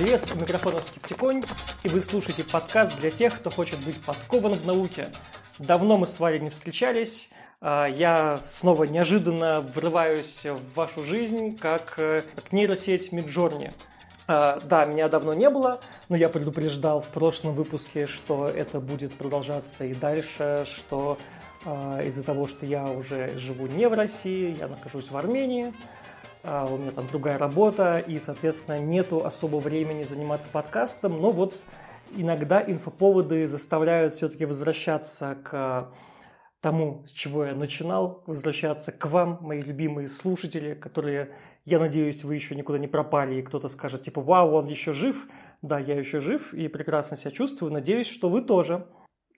привет! У микрофона Скептиконь, и вы слушаете подкаст для тех, кто хочет быть подкован в науке. Давно мы с вами не встречались, а, я снова неожиданно врываюсь в вашу жизнь, как, э, как нейросеть Midjourney. А, да, меня давно не было, но я предупреждал в прошлом выпуске, что это будет продолжаться и дальше, что а, из-за того, что я уже живу не в России, я нахожусь в Армении, у меня там другая работа, и, соответственно, нету особо времени заниматься подкастом, но вот иногда инфоповоды заставляют все-таки возвращаться к тому, с чего я начинал, возвращаться к вам, мои любимые слушатели, которые, я надеюсь, вы еще никуда не пропали, и кто-то скажет, типа, вау, он еще жив. Да, я еще жив и прекрасно себя чувствую, надеюсь, что вы тоже.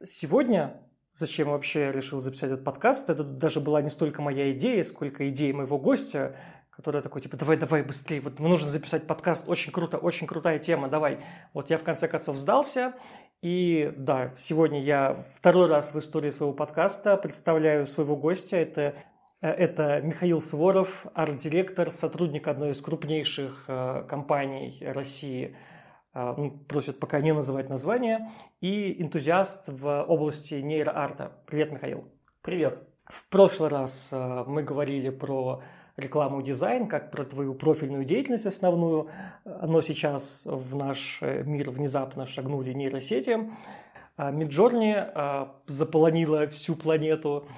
Сегодня, зачем вообще я решил записать этот подкаст, это даже была не столько моя идея, сколько идея моего гостя, который такой, типа, давай, давай, быстрее, вот мне нужно записать подкаст, очень круто, очень крутая тема, давай. Вот я в конце концов сдался, и да, сегодня я второй раз в истории своего подкаста представляю своего гостя. Это, э, это Михаил Суворов, арт-директор, сотрудник одной из крупнейших э, компаний России. Э, он просит пока не называть название. И энтузиаст в области нейроарта. Привет, Михаил. Привет. В прошлый раз мы говорили про рекламу дизайн, как про твою профильную деятельность основную, но сейчас в наш э, мир внезапно шагнули нейросети. Миджорни а, заполонила всю планету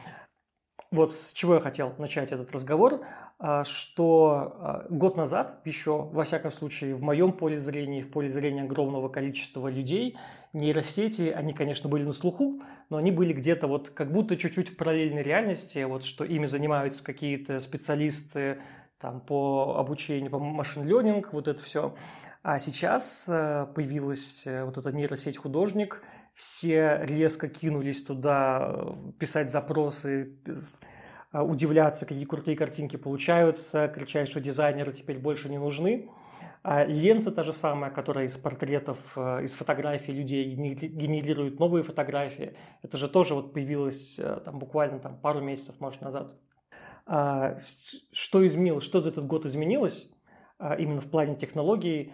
вот с чего я хотел начать этот разговор, а, что а, год назад еще, во всяком случае, в моем поле зрения, в поле зрения огромного количества людей, нейросети, они, конечно, были на слуху, но они были где-то вот как будто чуть-чуть в параллельной реальности, вот что ими занимаются какие-то специалисты там, по обучению, по машин-ленинг, вот это все. А сейчас э, появилась э, вот эта нейросеть художник, все резко кинулись туда э, писать запросы, удивляться, какие крутые картинки получаются, кричать, что дизайнеры теперь больше не нужны. А ленца та же самая, которая из портретов, из фотографий людей генерирует новые фотографии. Это же тоже вот появилось там, буквально там, пару месяцев, может, назад. А, что изменилось? Что за этот год изменилось? А, именно в плане технологий,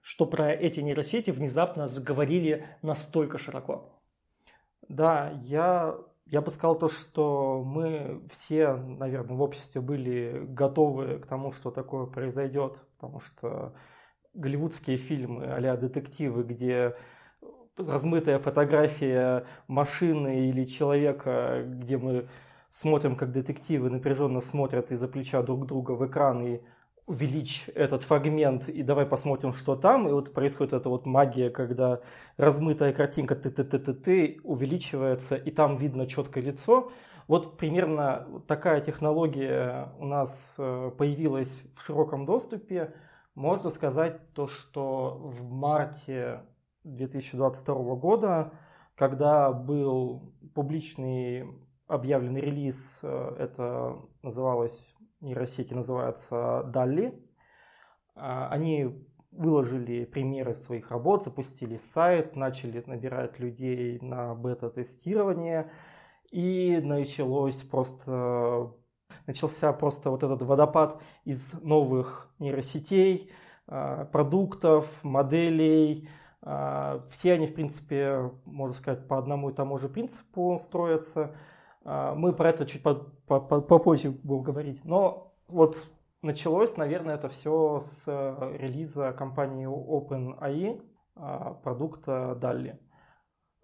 что про эти нейросети внезапно заговорили настолько широко. Да, я, я бы сказал то, что мы все, наверное, в обществе были готовы к тому, что такое произойдет, потому что голливудские фильмы а детективы, где размытая фотография машины или человека, где мы смотрим, как детективы напряженно смотрят из-за плеча друг друга в экран и увеличь этот фрагмент и давай посмотрим, что там. И вот происходит эта вот магия, когда размытая картинка ты-ты-ты-ты-ты увеличивается, и там видно четкое лицо. Вот примерно такая технология у нас э, появилась в широком доступе. Можно сказать то, что в марте 2022 года, когда был публичный объявленный релиз, э, это называлось нейросети называется Далли. А, они выложили примеры своих работ, запустили сайт, начали набирать людей на бета-тестирование. И началось просто, начался просто вот этот водопад из новых нейросетей, а, продуктов, моделей. А, все они, в принципе, можно сказать, по одному и тому же принципу строятся – мы про это чуть попозже будем говорить. Но вот началось, наверное, это все с э, релиза компании OpenAI а, продукта DALL-E.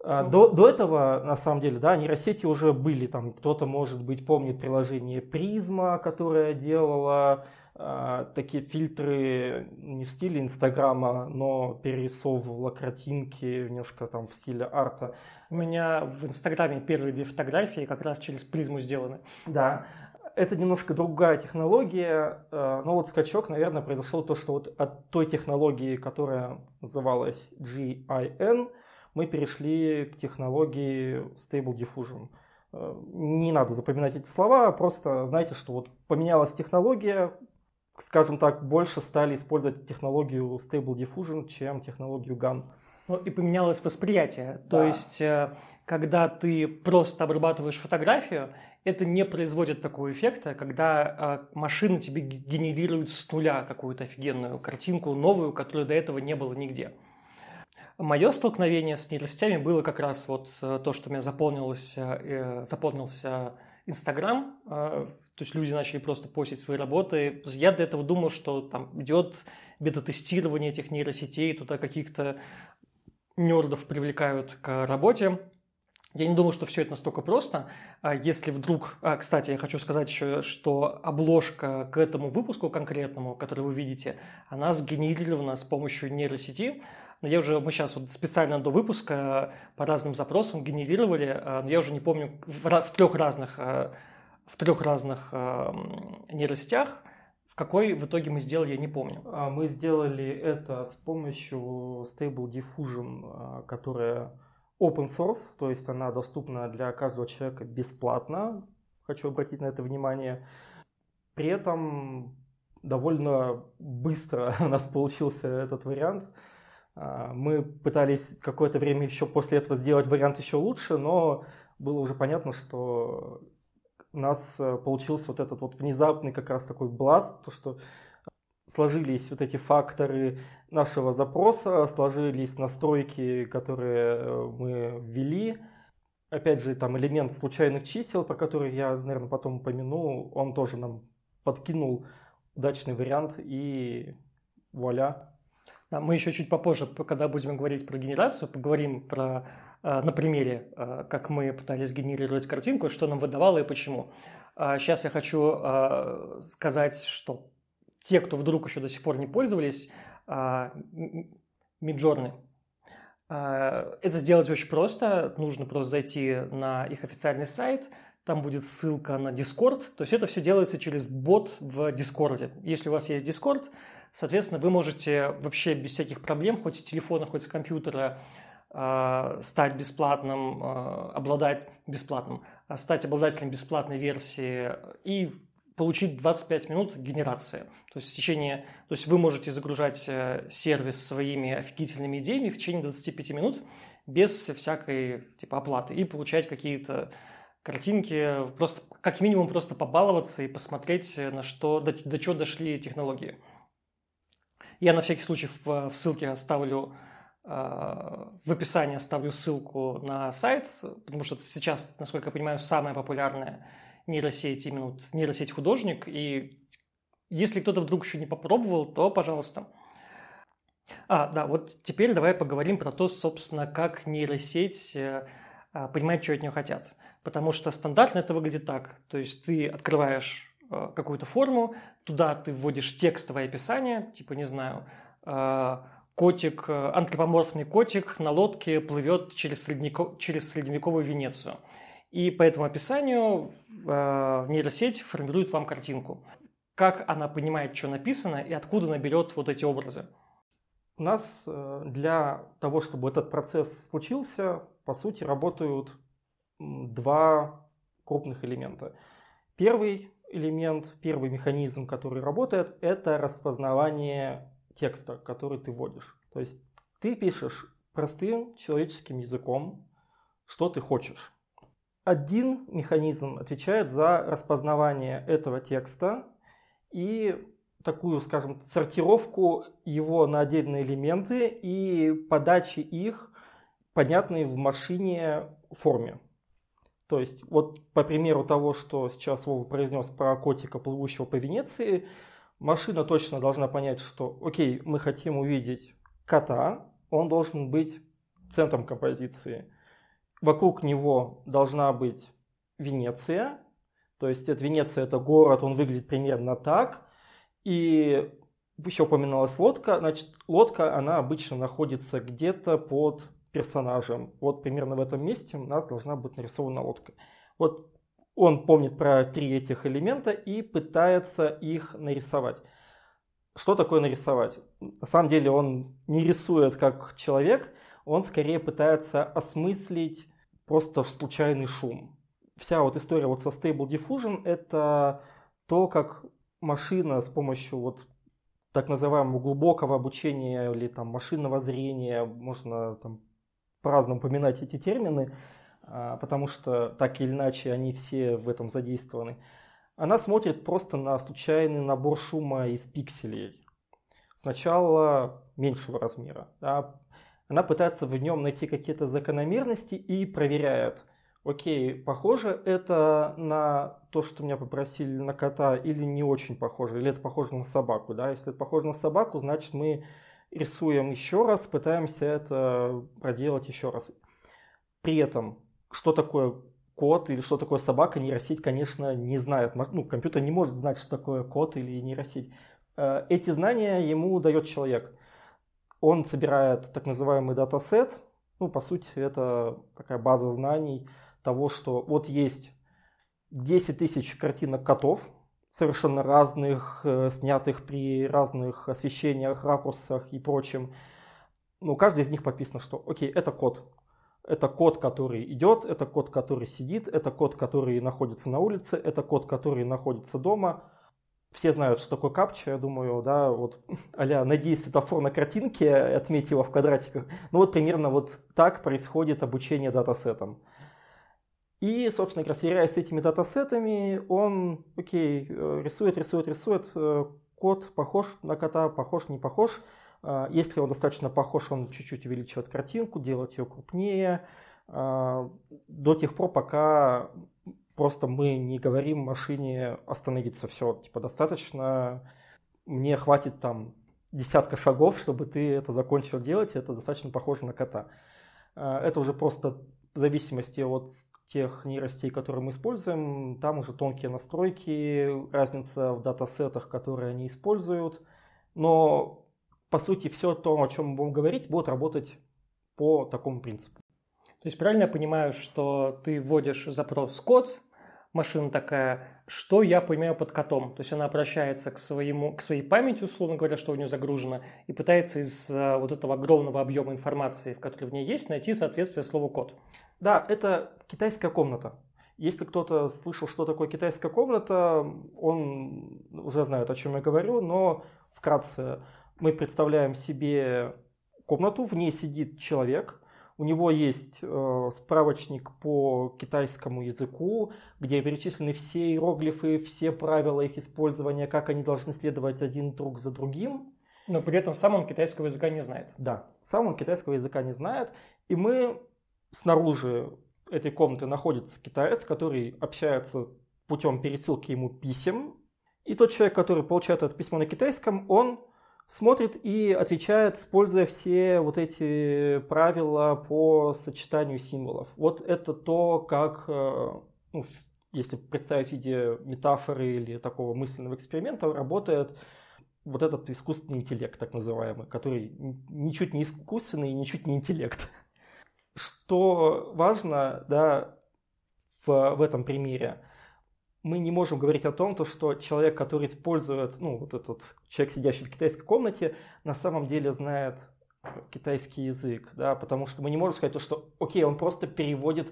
А, до, до этого, на самом деле, да, нейросети уже были, там кто-то, может быть, помнит приложение Призма, которое делало такие фильтры не в стиле Инстаграма, но перерисовывала картинки немножко там в стиле арта. У меня в Инстаграме первые две фотографии как раз через призму сделаны. Да, это немножко другая технология, э, но вот скачок, наверное, произошел то, что вот от той технологии, которая называлась GIN, мы перешли к технологии Stable Diffusion. Э, не надо запоминать эти слова, просто знайте, что вот поменялась технология, скажем так, больше стали использовать технологию Stable Diffusion, чем технологию GAN. Ну и поменялось восприятие. Да. То есть, э, когда ты просто обрабатываешь фотографию, это не производит такого эффекта, когда э, машина тебе генерирует с нуля какую-то офигенную картинку, новую, которую до этого не было нигде. Мое столкновение с нейросетями было как раз вот э, то, что у меня заполнилось, заполнился Инстаграм, то есть люди начали просто постить свои работы. Я до этого думал, что там идет бета-тестирование этих нейросетей, туда каких-то нердов привлекают к работе. Я не думаю, что все это настолько просто. А если вдруг... А, кстати, я хочу сказать еще, что обложка к этому выпуску конкретному, который вы видите, она сгенерирована с помощью нейросети. Но я уже... Мы сейчас вот специально до выпуска по разным запросам генерировали, а, но я уже не помню, в, в трех разных, в трех разных нейросетях – какой в итоге мы сделали, я не помню. А, мы сделали это с помощью Stable Diffusion, а, которая open source, то есть она доступна для каждого человека бесплатно. Хочу обратить на это внимание. При этом довольно быстро у нас получился этот вариант. А, мы пытались какое-то время еще после этого сделать вариант еще лучше, но было уже понятно, что у нас э, получился вот этот вот внезапный как раз такой бласт, то, что сложились вот эти факторы нашего запроса, сложились настройки, которые э, мы ввели. Опять же, там элемент случайных чисел, про который я, наверное, потом упомяну, он тоже нам подкинул удачный вариант, и вуаля, мы еще чуть попозже, когда будем говорить про генерацию, поговорим про, э, на примере, э, как мы пытались генерировать картинку, что нам выдавало и почему. Сейчас я хочу сказать, что те, кто вдруг еще до сих пор не пользовались, Миджорны, это сделать очень просто. Нужно просто зайти на их официальный сайт, там будет ссылка на Discord. То есть это все делается через бот в Discord. Если у вас есть Discord, Соответственно, вы можете вообще без всяких проблем, хоть с телефона, хоть с компьютера, а, стать бесплатным, а, обладать бесплатным, а, стать обладателем бесплатной версии и получить 25 минут генерации. То есть в течение, то есть вы можете загружать э, сервис своими офигительными идеями в течение 25 минут без всякой типа оплаты и получать какие-то картинки, просто как минимум просто побаловаться и посмотреть, на что, до, до чего дошли технологии. Я на всякий случай в, в ссылке оставлю э, в описании оставлю ссылку на сайт, потому что сейчас, насколько я понимаю, самая популярная нейросеть именно вот нейросеть художник. И если кто-то вдруг еще не попробовал, то пожалуйста. А, да, вот теперь давай поговорим про то, собственно, как нейросеть э, э, понимает, что от нее хотят. Потому что стандартно это выглядит так. То есть ты открываешь Э, какую-то форму, туда ты вводишь текстовое описание, типа, не знаю, э, котик, э, антропоморфный котик на лодке плывет через, среднеко, через средневековую Венецию. И по этому описанию нейросеть формирует вам картинку. Как она понимает, что написано, и откуда она берет вот эти образы? У нас для того, чтобы этот процесс случился, по сути, работают два крупных элемента. Первый элемент, первый механизм, который работает, это распознавание текста, который ты вводишь. То есть ты пишешь простым человеческим языком, что ты хочешь. Один механизм отвечает за распознавание этого текста и такую, скажем, сортировку его на отдельные элементы и подачи их понятной в машине форме. То есть, вот по примеру того, что сейчас Вова произнес про котика, плывущего по Венеции, машина точно должна понять, что, окей, мы хотим увидеть кота, он должен быть центром композиции. Вокруг него должна быть Венеция, то есть это Венеция это город, он выглядит примерно так. И еще упоминалась лодка, значит, лодка, она обычно находится где-то под персонажем. Вот примерно в этом месте у нас должна быть нарисована лодка. Вот он помнит про три этих элемента и пытается их нарисовать. Что такое нарисовать? На самом деле он не рисует как человек, он скорее пытается осмыслить просто случайный шум. Вся вот история вот со Stable Diffusion – это то, как машина с помощью вот так называемого глубокого обучения или там машинного зрения, можно там по-разному упоминать эти термины, а, потому что так или иначе они все в этом задействованы. Она смотрит просто на случайный набор шума из пикселей. Сначала меньшего размера. Да. Она пытается в нем найти какие-то закономерности и проверяет, окей, похоже это на то, что меня попросили на кота, или не очень похоже, или это похоже на собаку. Да? Если это похоже на собаку, значит мы рисуем еще раз, пытаемся это проделать еще раз. При этом, что такое кот или что такое собака, нейросеть, конечно, не знает. Ну, компьютер не может знать, что такое кот или нейросеть. Э, эти знания ему дает человек. Он собирает так называемый датасет. Ну, по сути, это такая база знаний того, что вот есть 10 тысяч картинок котов, совершенно разных, э, снятых при разных освещениях, ракурсах и прочем. Ну, каждый из них подписано, что, окей, это кот. Это кот, который идет, это кот, который сидит, это кот, который находится на улице, это кот, который находится дома. Все знают, что такое капча, я думаю, да, вот а найди светофор на картинке, отметь его в квадратиках. Ну вот примерно вот так происходит обучение датасетам. И, собственно сверяясь с этими датасетами, он, окей, э, рисует, рисует, рисует. Э, код похож на кота, похож, не похож. А, если он достаточно похож, он чуть-чуть увеличивает картинку, делает ее крупнее. До тех пор, пока просто мы не говорим машине остановиться. Все, типа, достаточно, мне хватит там десятка шагов, чтобы ты это закончил делать, это достаточно похоже на кота. Это уже просто в зависимости от тех нейросетей, которые мы используем, там уже тонкие настройки, разница в датасетах, которые они используют. Но, по сути, все то, о чем мы будем говорить, будет работать по такому принципу. То есть правильно я понимаю, что ты вводишь запрос код, машина такая, что я понимаю под котом. То есть она обращается к, своему, к своей памяти, условно говоря, что у нее загружено, и пытается из а, вот этого огромного объема информации, в которой в ней есть, найти соответствие слову код. Да, это китайская комната. Если кто-то слышал, что такое китайская комната, он уже знает, о чем я говорю, но вкратце мы представляем себе комнату, в ней сидит человек, у него есть э, справочник по китайскому языку, где перечислены все иероглифы, все правила их использования, как они должны следовать один друг за другим. Но при этом сам он китайского языка не знает. Да, сам он китайского языка не знает. И мы снаружи этой комнаты находится китаец, который общается путем пересылки ему писем. И тот человек, который получает это письмо на китайском, он смотрит и отвечает, используя все вот эти правила по сочетанию символов. Вот это то, как, э, ну, если представить в виде метафоры или такого мысленного эксперимента, работает вот этот искусственный интеллект, так называемый, который ничуть не искусственный и ничуть не интеллект. Что важно, да, в, в этом примере – мы не можем говорить о том, то, что человек, который использует, ну, вот этот человек, сидящий в китайской комнате, на самом деле знает китайский язык, да, потому что мы не можем сказать то, что, окей, он просто переводит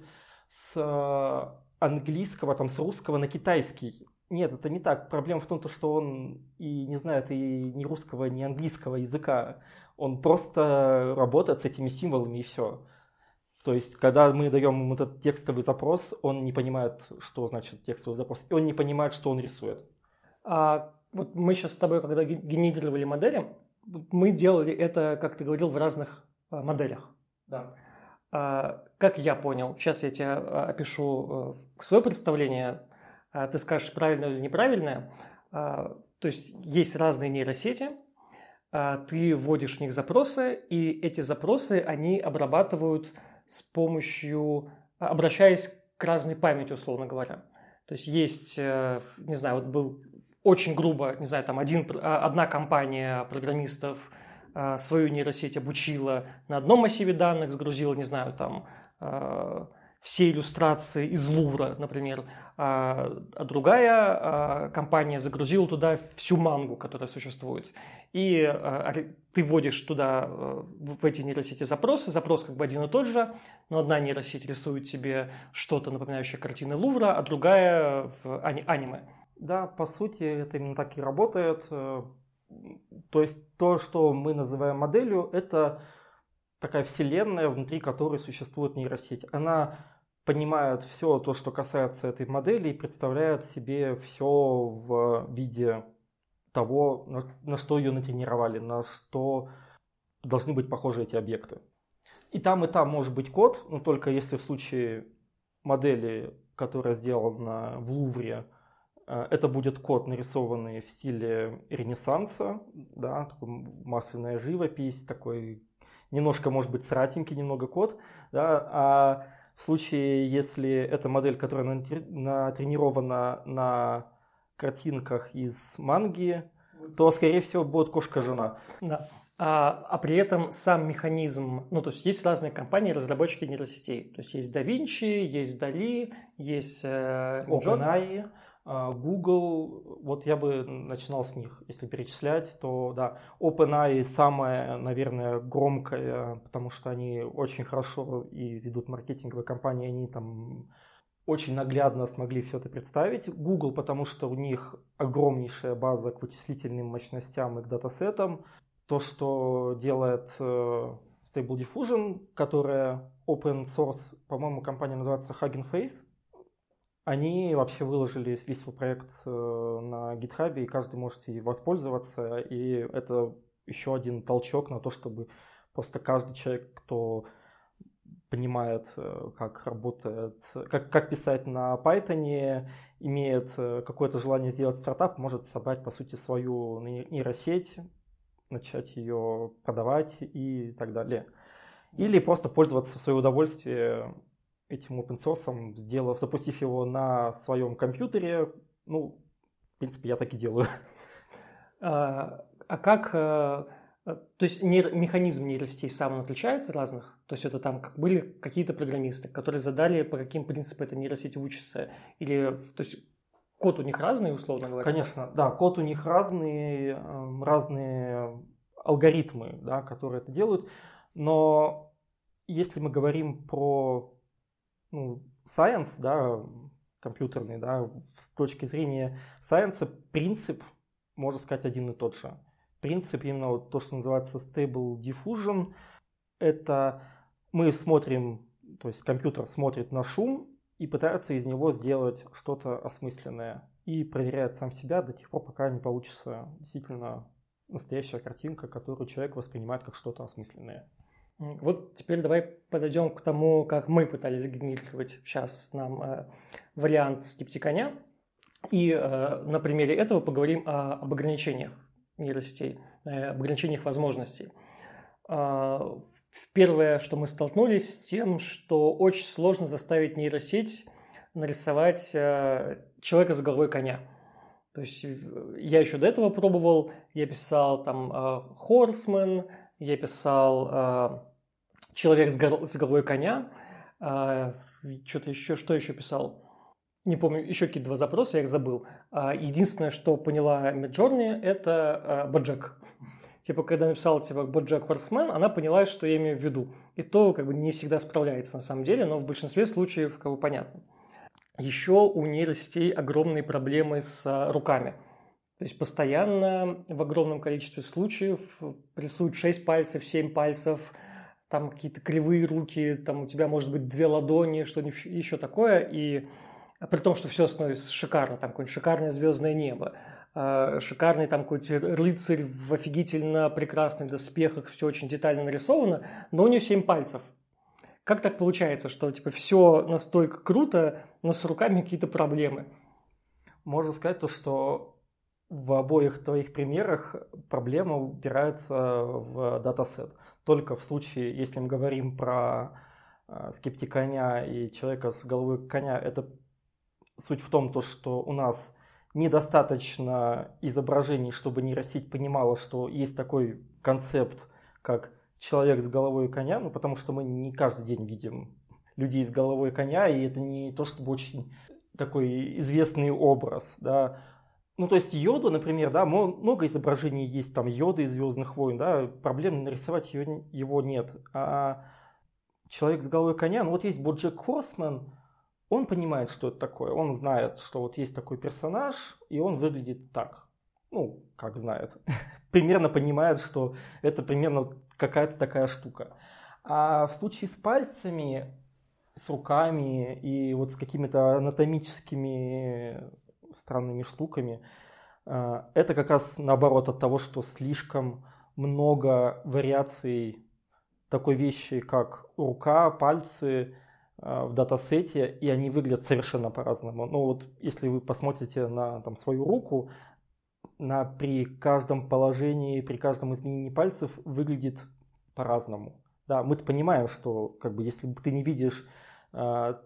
с э, английского, там, с русского на китайский. Нет, это не так. Проблема в том, то, что он и не знает и ни русского, ни английского языка. Он просто работает с этими символами и все. То есть, когда мы даем ему этот текстовый запрос, он не понимает, что значит текстовый запрос, и он не понимает, что он рисует. А вот мы сейчас с тобой, когда генерировали модели, мы делали это, как ты говорил, в разных а, моделях. Да. А, как я понял, сейчас я тебе а, опишу э, свое представление, ты скажешь, правильное или неправильное. То есть, есть разные нейросети, ты вводишь в них запросы, и эти запросы, они обрабатывают с помощью, а, обращаясь к разной памяти, условно говоря. То есть есть, э, не знаю, вот был очень грубо, не знаю, там один, а, одна компания программистов а, свою нейросеть обучила на одном массиве данных, сгрузила, не знаю, там все иллюстрации из Лувра, например, а, а другая а, компания загрузила туда всю мангу, которая существует. И а, ты вводишь туда, а, в эти нейросети запросы, запрос как бы один и тот же, но одна нейросеть рисует тебе что-то напоминающее картины Лувра, а другая в ани- аниме. Да, по сути, это именно так и работает. То есть то, что мы называем моделью, это такая вселенная, внутри которой существует нейросеть. Она понимает все то, что касается этой модели, и представляет себе все в виде того, на, на что ее натренировали, на что должны быть похожи эти объекты. И там, и там может быть код, но только если в случае модели, которая сделана в Лувре, э, это будет код, нарисованный в стиле Ренессанса, да, такой масляная живопись, такой немножко, может быть, сратенький немного код, да, а в случае, если это модель, которая натренирована на картинках из манги, то, скорее всего, будет кошка-жена. Да. А, а при этом сам механизм, ну, то есть есть разные компании, разработчики нейросетей. То есть есть DaVinci, есть DALI, есть э, OpenAI. А, Google, вот я бы начинал с них, если перечислять, то да, OpenAI самая, наверное, громкая, потому что они очень хорошо и ведут маркетинговые кампании, они там очень наглядно смогли все это представить. Google, потому что у них огромнейшая база к вычислительным мощностям и к датасетам. То, что делает э, Stable Diffusion, которая open source, по-моему, компания называется Hugging Face, они вообще выложили весь свой проект э, на GitHub, и каждый может и воспользоваться, и это еще один толчок на то, чтобы просто каждый человек, кто понимает, э, как работает, как, как писать на Python, имеет э, какое-то желание сделать стартап, может собрать, по сути, свою нейросеть, начать ее продавать и так далее. Или просто пользоваться в свое удовольствие этим open source, сделав, запустив его на своем компьютере. Ну, в принципе, я так и делаю. А, а как, э, то есть нейр, механизм нейросетей сам отличается разных? То есть это там как были какие-то программисты, которые задали, по каким принципам эта нейросеть учится? Или, то есть код у них разный, условно говоря? Конечно, да, код у них разный, эм, разные алгоритмы, да, которые это делают. Но если мы говорим про ну, science, да, компьютерный, да, с точки зрения science, принцип, можно сказать, один и тот же. Принцип именно вот то, что называется stable diffusion, это мы смотрим, то есть компьютер смотрит на шум и пытается из него сделать что-то осмысленное и проверяет сам себя до тех пор, пока не получится действительно настоящая картинка, которую человек воспринимает как что-то осмысленное. Вот теперь давай подойдем к тому, как мы пытались генерировать сейчас нам э, вариант скептиконя. И э, на примере этого поговорим о, об ограничениях нейросетей, э, об ограничениях возможностей. Э, первое, что мы столкнулись с тем, что очень сложно заставить нейросеть нарисовать э, человека с головой коня. То есть я еще до этого пробовал, я писал там э, Хорсмен, я писал э, «Человек с, гор- с головой коня», э, что-то еще, что еще писал? Не помню, еще какие-то два запроса, я их забыл. А единственное, что поняла Миджорни, это Боджек. Типа, когда написал, типа, Боджек Хорсмен, она поняла, что я имею в виду. И то, как бы, не всегда справляется на самом деле, но в большинстве случаев, как бы, понятно. Еще у нейросетей огромные проблемы с руками – то есть постоянно в огромном количестве случаев рисуют 6 пальцев, 7 пальцев, там какие-то кривые руки, там у тебя может быть две ладони, что-нибудь еще такое, и при том, что все становится шикарно, там какое-нибудь шикарное звездное небо, а, шикарный там какой-то рыцарь в офигительно прекрасных доспехах, все очень детально нарисовано, но у нее 7 пальцев. Как так получается, что типа все настолько круто, но с руками какие-то проблемы? Можно сказать то, что в обоих твоих примерах проблема упирается в датасет. Только в случае, если мы говорим про э, скептик коня и человека с головой коня, это суть в том, то, что у нас недостаточно изображений, чтобы нейросеть понимала, что есть такой концепт, как человек с головой коня, ну, потому что мы не каждый день видим людей с головой коня, и это не то чтобы очень такой известный образ, да, ну, то есть йоду, например, да, много изображений есть, там, йоды из «Звездных войн», да, проблем нарисовать ее, его нет. А человек с головой коня, ну, вот есть Боджек Хорсман, он понимает, что это такое, он знает, что вот есть такой персонаж, и он выглядит так. ну, как знает, примерно понимает, что это примерно какая-то такая штука. А в случае с пальцами, с руками и вот с какими-то анатомическими странными штуками, э, это как раз наоборот от того, что слишком много вариаций такой вещи, как рука, пальцы э, в датасете, и они выглядят совершенно по-разному. Ну вот если вы посмотрите на там, свою руку, на, при каждом положении, при каждом изменении пальцев выглядит по-разному. Да, мы-то понимаем, что как бы, если ты не видишь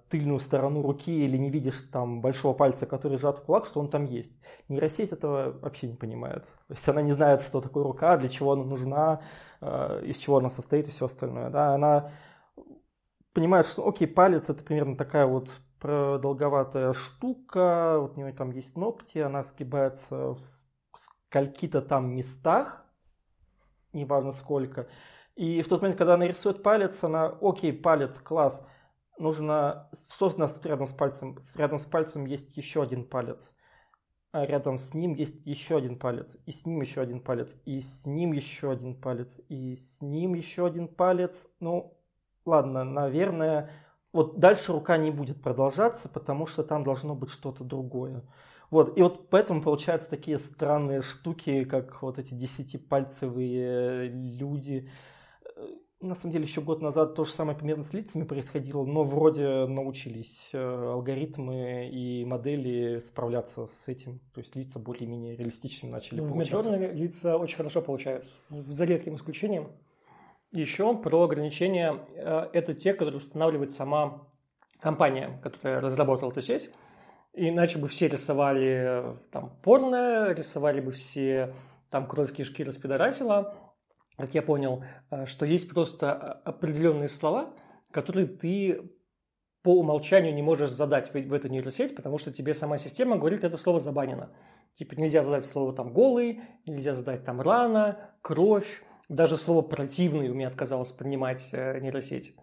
тыльную сторону руки или не видишь там большого пальца, который сжат в кулак, что он там есть. Нейросеть этого вообще не понимает. То есть она не знает, что такое рука, для чего она нужна, э, из чего она состоит и все остальное. Да, она понимает, что окей, палец это примерно такая вот продолговатая штука, вот у нее там есть ногти, она сгибается в скольки-то там местах, неважно сколько. И в тот момент, когда она рисует палец, она, окей, палец, класс, нужно, что у нас рядом с пальцем? Рядом с пальцем есть еще один палец. А рядом с ним есть еще один палец, и с ним еще один палец, и с ним еще один палец, и с ним еще один палец. Ну, ладно, наверное, вот дальше рука не будет продолжаться, потому что там должно быть что-то другое. Вот, и вот поэтому получаются такие странные штуки, как вот эти десятипальцевые люди. На самом деле, еще год назад то же самое примерно с лицами происходило, но вроде научились э, алгоритмы и модели справляться с этим. То есть лица более-менее реалистичными начали ну, получаться. В Midjourney лица очень хорошо получаются, за редким исключением. Еще про ограничения. Э, это те, которые устанавливает сама компания, которая разработала эту сеть. Иначе бы все рисовали там порно, рисовали бы все там кровь кишки распидорасила. Как я понял, э, что есть просто определенные слова, которые ты по умолчанию не можешь задать в, эту нейросеть, потому что тебе сама система говорит, это слово забанено. Типа нельзя задать слово там голый, нельзя задать там рана, кровь, даже слово противный у меня отказалось принимать э, нейросеть.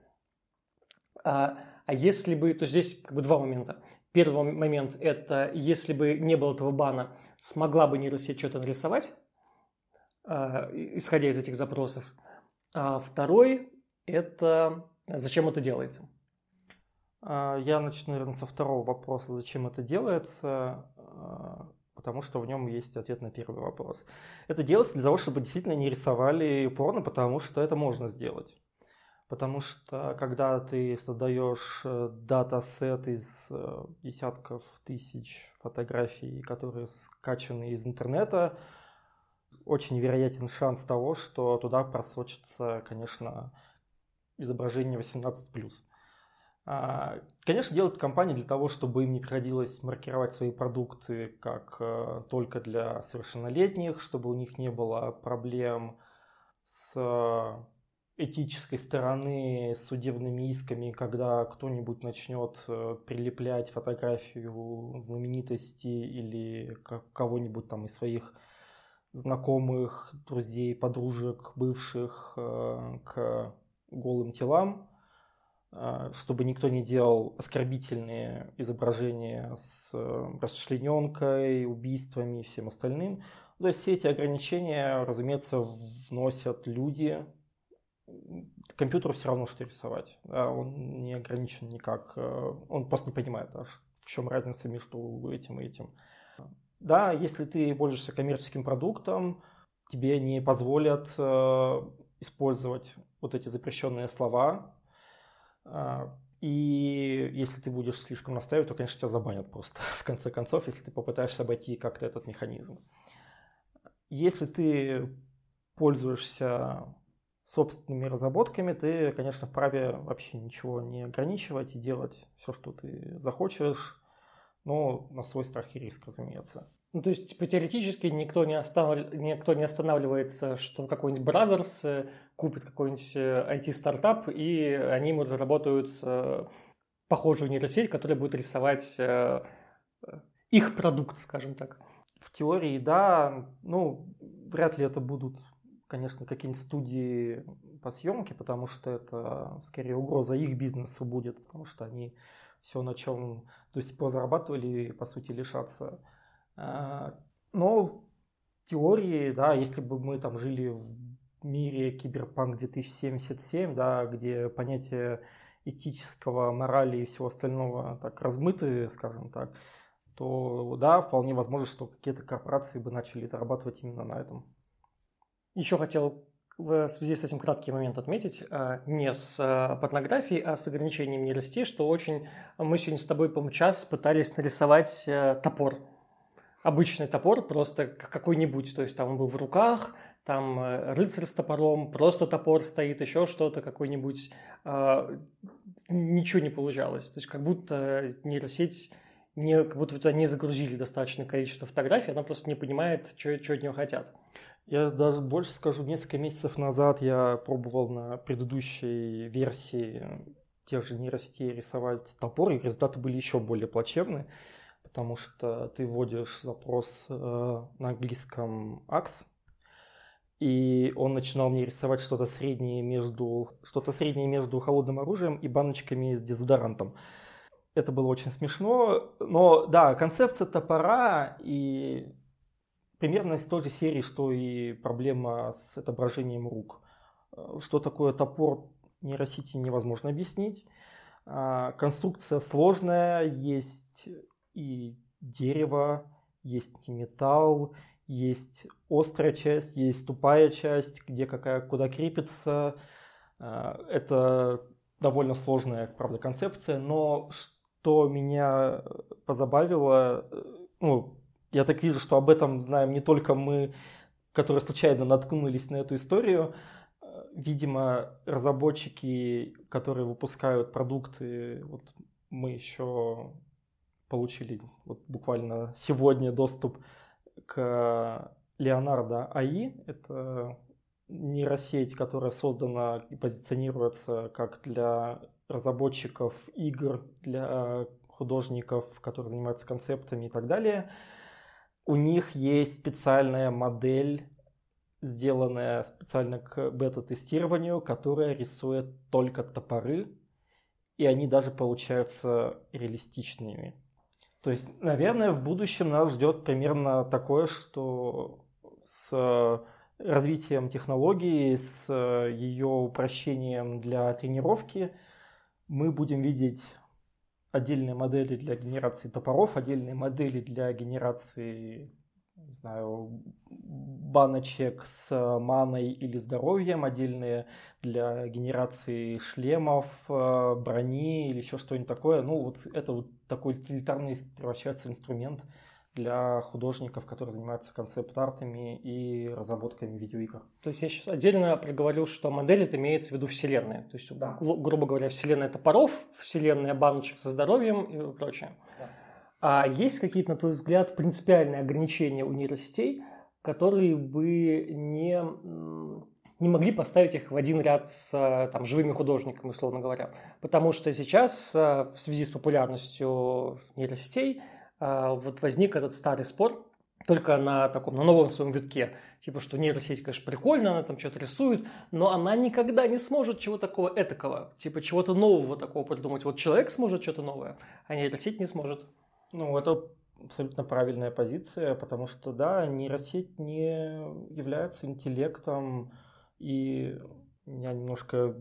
А, а если бы, то здесь как бы два момента. Первый момент – это если бы не было этого бана, смогла бы нейросеть что-то нарисовать, а, исходя из этих запросов. А второй – это зачем это делается. А, я начну, наверное, со второго вопроса, зачем это делается, а, потому что в нем есть ответ на первый вопрос. Это делается для того, чтобы действительно не рисовали порно, потому что это можно сделать. Потому что когда ты создаешь э, датасет из э, десятков тысяч фотографий, которые скачаны из интернета, очень вероятен шанс того, что туда просочится, конечно, изображение 18+. А, конечно, делают компании для того, чтобы им не приходилось маркировать свои продукты как э, только для совершеннолетних, чтобы у них не было проблем с этической стороны с судебными исками, когда кто-нибудь начнет э, прилеплять фотографию знаменитости или кого-нибудь там из своих знакомых, друзей, подружек, бывших э, к голым телам, э, чтобы никто не делал оскорбительные изображения с расчлененкой, убийствами и всем остальным. То есть все эти ограничения, разумеется, вносят люди, компьютеру все равно, что рисовать. Он не ограничен никак. Э, он просто не понимает, да, в чем разница между этим и этим. Да, если ты пользуешься коммерческим продуктом, тебе не позволят э, использовать вот эти запрещенные слова. Э, и если ты будешь слишком настаивать, то, конечно, тебя забанят просто, в конце концов, если ты попытаешься обойти как-то этот механизм. Если ты пользуешься собственными разработками ты, конечно, вправе вообще ничего не ограничивать и делать все, что ты захочешь, но на свой страх и риск, разумеется. Ну, то есть, типа, теоретически никто не, останов... никто не останавливается, что какой-нибудь Brothers э, купит какой-нибудь IT-стартап, э, и они ему разработают э, похожую нейросеть, которая будет рисовать их продукт, скажем так. В теории, да. Ну, вряд ли это будут конечно, какие-нибудь студии по съемке, потому что это скорее угроза их бизнесу будет, потому что они все, на чем до сих пор зарабатывали, по сути, лишаться. А, но теории, да, если бы мы там жили в мире Киберпанк 2077, да, где понятие этического, морали и всего остального так размыты, скажем так, то да, вполне возможно, что какие-то корпорации бы начали зарабатывать именно на этом. Еще хотел в связи с этим краткий момент отметить, а, не с а, порнографией, а с ограничением нейросетей, что очень... Мы сегодня с тобой, по-моему, час пытались нарисовать э, топор. Обычный топор, просто какой-нибудь, то есть там он был в руках, там э, рыцарь с топором, просто топор стоит, еще что-то, какой-нибудь... Ничего не получалось. То есть как будто нейросеть не, как будто туда не загрузили достаточное количество фотографий, она просто не понимает, что от нее хотят. Я даже больше скажу, несколько месяцев назад я пробовал на предыдущей версии тех же нейросетей рисовать топор, и результаты были еще более плачевные, потому что ты вводишь запрос э, на английском AX, и он начинал мне рисовать что-то среднее между что-то среднее между холодным оружием и баночками с дезодорантом. Это было очень смешно, но да, концепция топора и примерно из той же серии, что и проблема с отображением рук. Э, что такое топор нейросети невозможно объяснить. А, конструкция сложная, есть и дерево, есть и металл, есть острая часть, есть тупая часть, где какая куда крепится. А, это довольно сложная, правда, концепция, но что меня позабавило, э, ну, я так вижу, что об этом знаем не только мы, которые случайно наткнулись на эту историю. Видимо, разработчики, которые выпускают продукты, вот мы еще получили вот буквально сегодня доступ к Leonardo AI. Это нейросеть, которая создана и позиционируется как для разработчиков игр, для художников, которые занимаются концептами и так далее – у них есть специальная модель, сделанная специально к бета-тестированию, которая рисует только топоры, и они даже получаются реалистичными. То есть, наверное, в будущем нас ждет примерно такое, что с развитием технологии, с ее упрощением для тренировки мы будем видеть отдельные модели для генерации топоров, отдельные модели для генерации не знаю, баночек с маной или здоровьем, отдельные для генерации шлемов, э, брони или еще что-нибудь такое. Ну, вот это вот такой утилитарный превращается в инструмент – для художников, которые занимаются концепт-артами и разработками видеоигр. То есть я сейчас отдельно проговорил, что модель это имеется в виду вселенная. То есть, да. грубо говоря, вселенная топоров, вселенная баночек со здоровьем и прочее. Да. А есть какие-то, на твой взгляд, принципиальные ограничения у нейросетей, которые бы не, не могли поставить их в один ряд с там, живыми художниками, условно говоря. Потому что сейчас в связи с популярностью нейросетей – вот возник этот старый спор, только на таком, на новом своем витке. Типа, что нейросеть, конечно, прикольно, она там что-то рисует, но она никогда не сможет чего такого этакого, типа чего-то нового такого придумать. Вот человек сможет что-то новое, а нейросеть не сможет. Ну, это абсолютно правильная позиция, потому что, да, нейросеть не является интеллектом, и меня немножко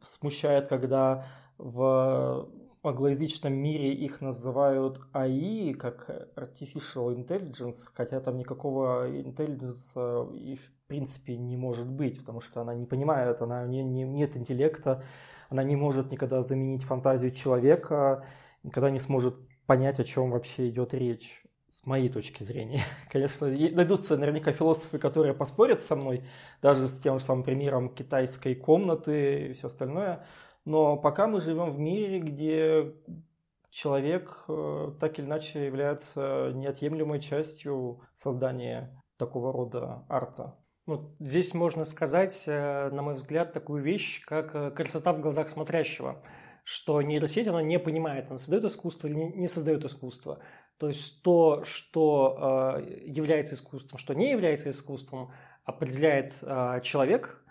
смущает, когда в англоязычном мире их называют АИ, как Artificial Intelligence, хотя там никакого intelligence и в принципе не может быть, потому что она не понимает, она не, не, нет интеллекта, она не может никогда заменить фантазию человека, никогда не сможет понять, о чем вообще идет речь с моей точки зрения. Конечно, найдутся наверняка философы, которые поспорят со мной, даже с тем же самым примером китайской комнаты и все остальное. Но пока мы живем в мире, где человек э, так или иначе является неотъемлемой частью создания такого рода арта. Ну, здесь можно сказать, э, на мой взгляд, такую вещь, как э, красота в глазах смотрящего, что нейросеть, она не понимает, она создает искусство или не создает искусство. То есть то, что является искусством, что не является искусством, определяет человек,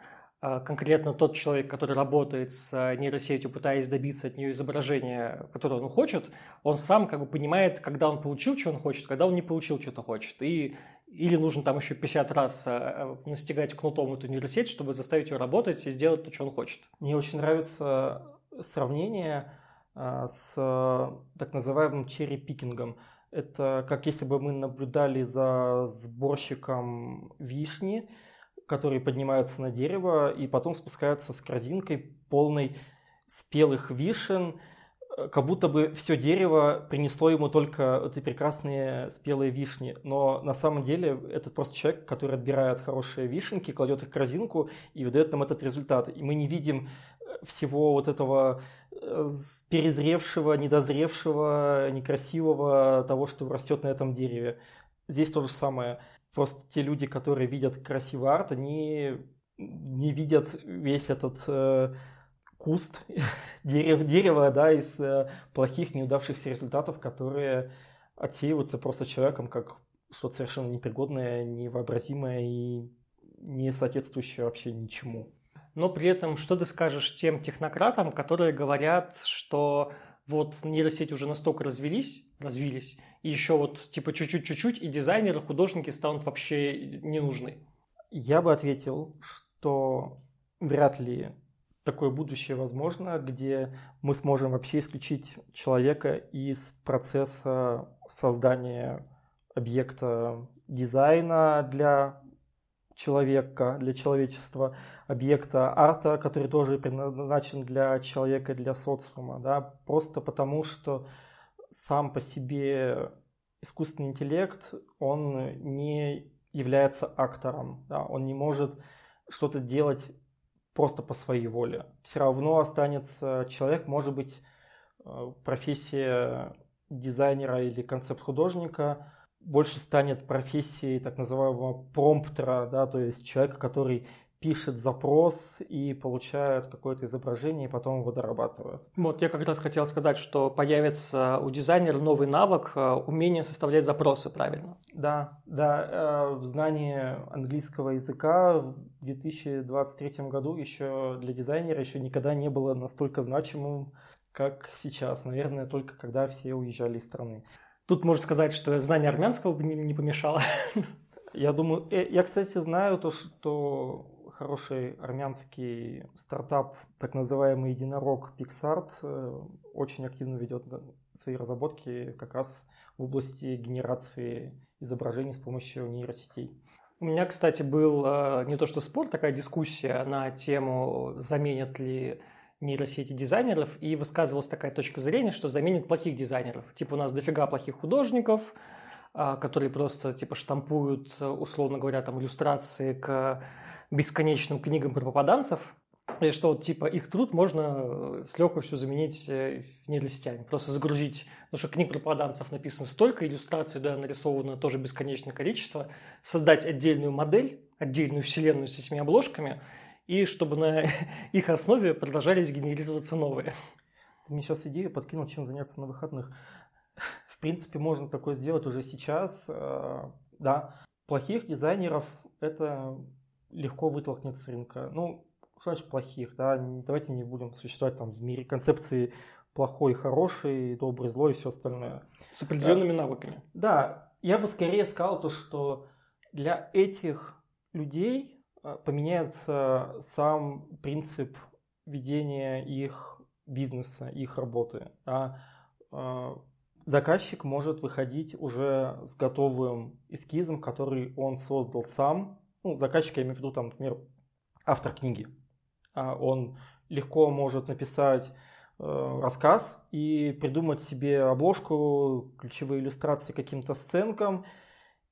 конкретно тот человек, который работает с а, нейросетью, пытаясь добиться от нее изображения, которое он хочет, он сам как бы понимает, когда он получил, что он хочет, когда он не получил, что-то хочет. И Или нужно там еще 50 раз э, настигать кнутом эту нейросеть, чтобы заставить ее работать и сделать то, что он хочет. Мне очень нравится сравнение а, с так называемым черри-пикингом. Это как если бы мы наблюдали за сборщиком вишни, которые поднимаются на дерево и потом спускаются с корзинкой полной спелых вишен, э, как будто бы все дерево принесло ему только эти прекрасные спелые вишни. Но на самом деле это просто человек, который отбирает хорошие вишенки, кладет их в корзинку и выдает нам этот результат. И мы не видим э, всего вот этого э, перезревшего, недозревшего, некрасивого того, что растет на этом дереве. Здесь то же самое. Просто те люди, которые видят красивый арт, они не видят весь этот э, куст дерева, дерева да, из э, плохих, неудавшихся результатов, которые отсеиваются просто человеком как что-то совершенно непригодное, невообразимое и не соответствующее вообще ничему. Но при этом что ты скажешь тем технократам, которые говорят, что вот нейросети уже настолько развелись, развились, и еще вот типа чуть-чуть-чуть-чуть, и дизайнеры, художники станут вообще не нужны? Я бы ответил, что вряд ли такое будущее возможно, где мы сможем вообще исключить человека из процесса создания объекта дизайна для человека, для человечества, объекта арта, который тоже предназначен для человека, для социума, да, просто потому что сам по себе искусственный интеллект, он не является актором, да, он не может что-то делать просто по своей воле. Все равно останется человек, может быть, э, профессия дизайнера или концепт-художника больше станет профессией так называемого промптера, да, то есть человека, который пишет запрос и получают какое-то изображение, и потом его дорабатывают. Вот, я как раз хотел сказать, что появится у дизайнера новый навык, э, умение составлять запросы правильно. Да, да, э, знание английского языка в 2023 году еще для дизайнера еще никогда не было настолько значимым, как сейчас. Наверное, только когда все уезжали из страны. Тут можно сказать, что знание армянского бы не помешало. Я думаю, э, я, кстати, знаю то, что хороший армянский стартап, так называемый единорог PixArt, э, очень активно ведет свои разработки как раз в области генерации изображений с помощью нейросетей. У меня, кстати, был э, не то что спор, такая дискуссия на тему, заменят ли нейросети дизайнеров, и высказывалась такая точка зрения, что заменит плохих дизайнеров. Типа у нас дофига плохих художников, э, которые просто типа штампуют, условно говоря, там иллюстрации к бесконечным книгам про попаданцев, и что вот типа их труд можно э, с легкостью заменить э, нейросетями. Просто загрузить, потому что книг про попаданцев написано столько, иллюстраций да, нарисовано тоже бесконечное количество, создать отдельную модель, отдельную вселенную с этими обложками, и чтобы на их основе продолжались генерироваться новые. Ты мне сейчас идею подкинул, чем заняться на выходных. В принципе, можно такое сделать уже сейчас. Э, да, плохих дизайнеров это легко вытолкнет с рынка. Ну, что значит плохих, да, давайте не будем существовать там в мире концепции плохой, хороший, добрый, злой и все остальное. С определенными да. навыками. Да, я бы скорее сказал то, что для этих людей поменяется сам принцип ведения их бизнеса, их работы. А, заказчик может выходить уже с готовым эскизом, который он создал сам, ну, заказчик, я имею в виду, там, например, автор книги, а он легко может написать э, рассказ и придумать себе обложку, ключевые иллюстрации каким-то сценкам,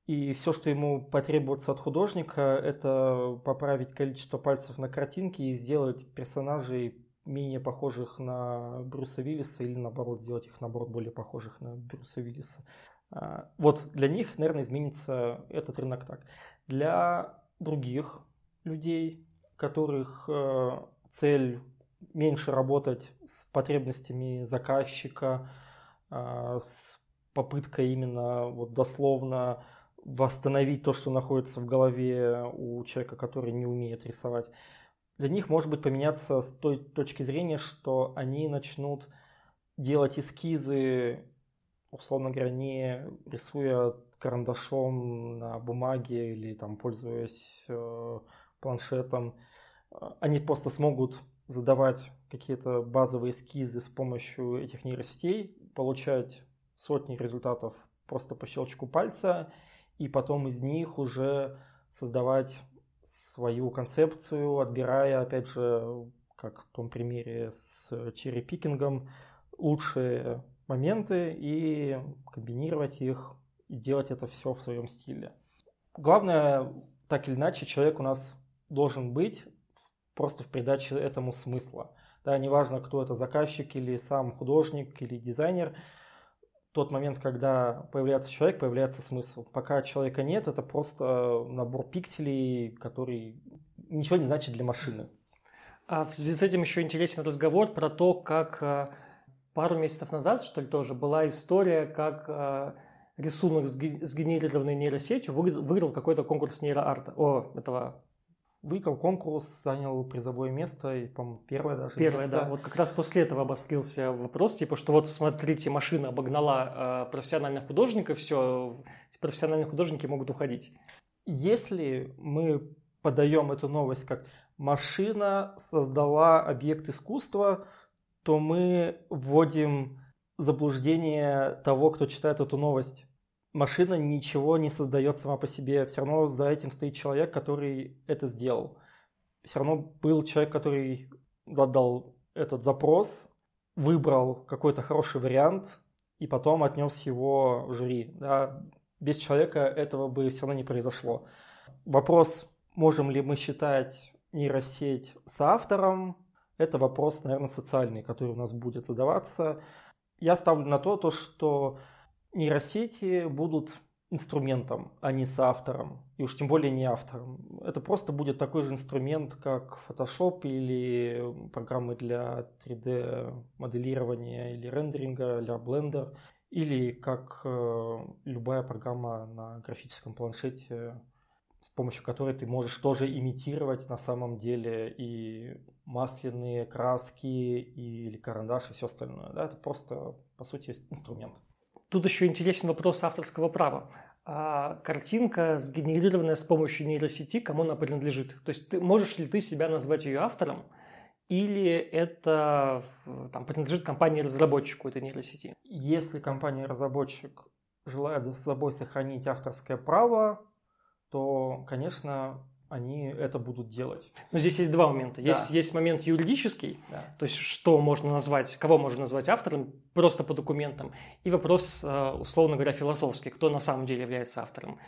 и все, что ему потребуется от художника, это поправить количество пальцев на картинке и сделать персонажей менее похожих на Брюса Виллиса или наоборот сделать их наоборот более похожих на Брюса Виллиса. А, вот для них, наверное, изменится этот рынок так. Для других людей, которых э, цель меньше работать с потребностями заказчика, э, с попыткой именно вот дословно восстановить то, что находится в голове у человека, который не умеет рисовать. Для них может быть поменяться с той точки зрения, что они начнут делать эскизы, условно говоря, не рисуя карандашом на бумаге или там пользуясь э, планшетом, они просто смогут задавать какие-то базовые эскизы с помощью этих нейросетей, получать сотни результатов просто по щелчку пальца, и потом из них уже создавать свою концепцию, отбирая, опять же, как в том примере с черепикингом, лучшие моменты и комбинировать их и делать это все в своем стиле. Главное, так или иначе, человек у нас должен быть просто в придаче этому смысла. Да, неважно, кто это, заказчик или сам художник или дизайнер, тот момент, когда появляется человек, появляется смысл. Пока человека нет, это просто набор пикселей, который ничего не значит для машины. А в связи с этим еще интересен разговор про то, как э, пару месяцев назад, что ли, тоже была история, как э, рисунок, сгенерированный нейросетью, выиграл какой-то конкурс нейроарта, о, этого выиграл конкурс, занял призовое место, и, по-моему, первое даже Первое, место. да. Вот как раз после этого обострился вопрос, типа, что вот, смотрите, машина обогнала э, профессиональных художников, все, профессиональные художники могут уходить. Если мы подаем эту новость как «машина создала объект искусства», то мы вводим заблуждение того, кто читает эту новость машина ничего не создает сама по себе. Все равно за этим стоит человек, который это сделал. Все равно был человек, который задал этот запрос, выбрал какой-то хороший вариант и потом отнес его в жюри. Да? Без человека этого бы все равно не произошло. Вопрос, можем ли мы считать нейросеть автором, это вопрос, наверное, социальный, который у нас будет задаваться. Я ставлю на то, то что нейросети будут инструментом, а не соавтором, и уж тем более не автором. Это просто будет такой же инструмент, как Photoshop или программы для 3D-моделирования или рендеринга, для Blender, или как э, любая программа на графическом планшете, с помощью которой ты можешь тоже имитировать на самом деле и масляные краски, и, или карандаш, и все остальное. Да? Это просто, по сути, инструмент. Тут еще интересен вопрос авторского права. А картинка, сгенерированная с помощью нейросети, кому она принадлежит? То есть ты, можешь ли ты себя назвать ее автором, или это там, принадлежит компании-разработчику этой нейросети? Если компания-разработчик желает за собой сохранить авторское право, то, конечно, они это будут делать. Но здесь есть два момента. Да. Есть, есть момент юридический, да. то есть что можно назвать, кого можно назвать автором просто по документам, и вопрос, э, условно говоря, философский, кто на самом деле является автором.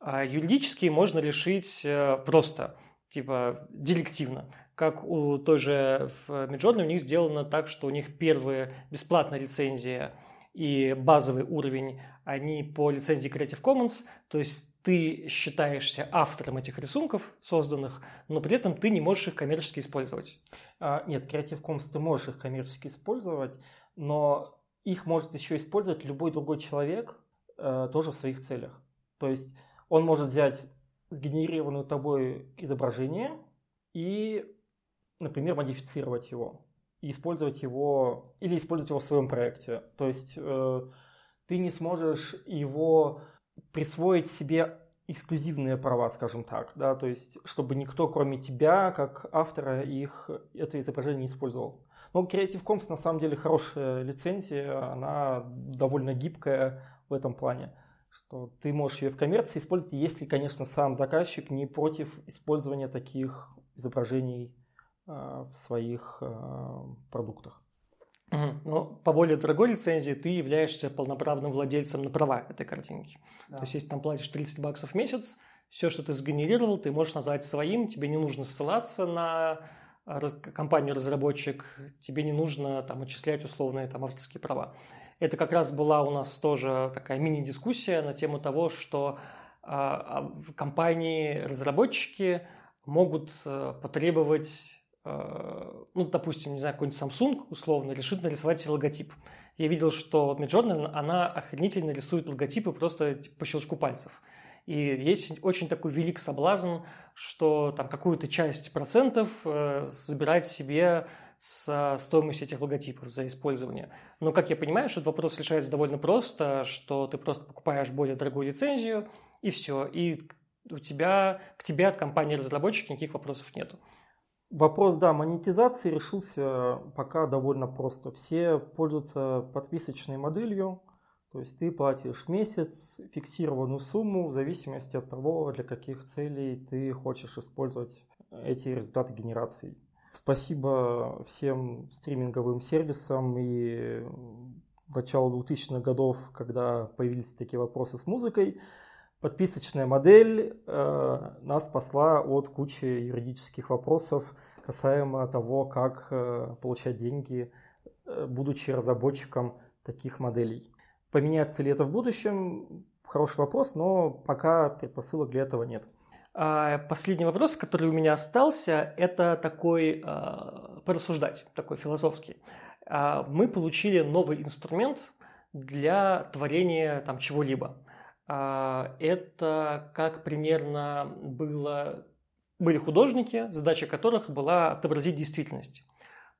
А юридический можно решить э, просто, типа директивно. Как у той же в Midjourney у них сделано так, что у них первая бесплатная лицензия и базовый уровень, они по лицензии Creative Commons, то есть ты считаешься автором этих рисунков созданных, но при этом ты не можешь их коммерчески использовать. А, нет, Creative Commons ты можешь их коммерчески использовать, но их может еще использовать любой другой человек э, тоже в своих целях. То есть он может взять сгенерированную тобой изображение и, например, модифицировать его и использовать его или использовать его в своем проекте. То есть э, ты не сможешь его присвоить себе эксклюзивные права, скажем так, да, то есть чтобы никто, кроме тебя, как автора, их это изображение не использовал. Но Creative Commons на самом деле хорошая лицензия, она довольно гибкая в этом плане, что ты можешь ее в коммерции использовать, если, конечно, сам заказчик не против использования таких изображений э, в своих э, продуктах. Угу. Но по более дорогой лицензии ты являешься полноправным владельцем на права этой картинки. Да. То есть, если там платишь 30 баксов в месяц, все, что ты сгенерировал, ты можешь назвать своим, тебе не нужно ссылаться на компанию-разработчик, тебе не нужно там отчислять условные там авторские права. Это как раз была у нас тоже такая мини-дискуссия на тему того, что а, а, компании-разработчики могут а, потребовать Э, ну, допустим, не знаю, какой-нибудь Samsung условно решит нарисовать логотип. Я видел, что Midjourney, она охренительно рисует логотипы просто типа, по щелчку пальцев. И есть очень такой велик соблазн, что там какую-то часть процентов э, забирать себе с стоимостью этих логотипов за использование. Но, как я понимаю, что этот вопрос решается довольно просто, что ты просто покупаешь более дорогую лицензию, и все. И у тебя, к тебе от компании-разработчика никаких вопросов нету. Вопрос, да, монетизации решился пока довольно просто. Все пользуются подписочной моделью, то есть ты платишь месяц фиксированную сумму в зависимости от того, для каких целей ты хочешь использовать эти результаты генерации. Спасибо всем стриминговым сервисам и начала 2000-х годов, когда появились такие вопросы с музыкой. Подписочная модель э, нас спасла от кучи юридических вопросов касаемо того, как э, получать деньги, э, будучи разработчиком таких моделей. Поменяется ли это в будущем? Хороший вопрос, но пока предпосылок для этого нет. А, последний вопрос, который у меня остался, это такой а, порассуждать, такой философский. А, мы получили новый инструмент для творения там чего-либо. Это как примерно было, были художники, задача которых была отобразить действительность.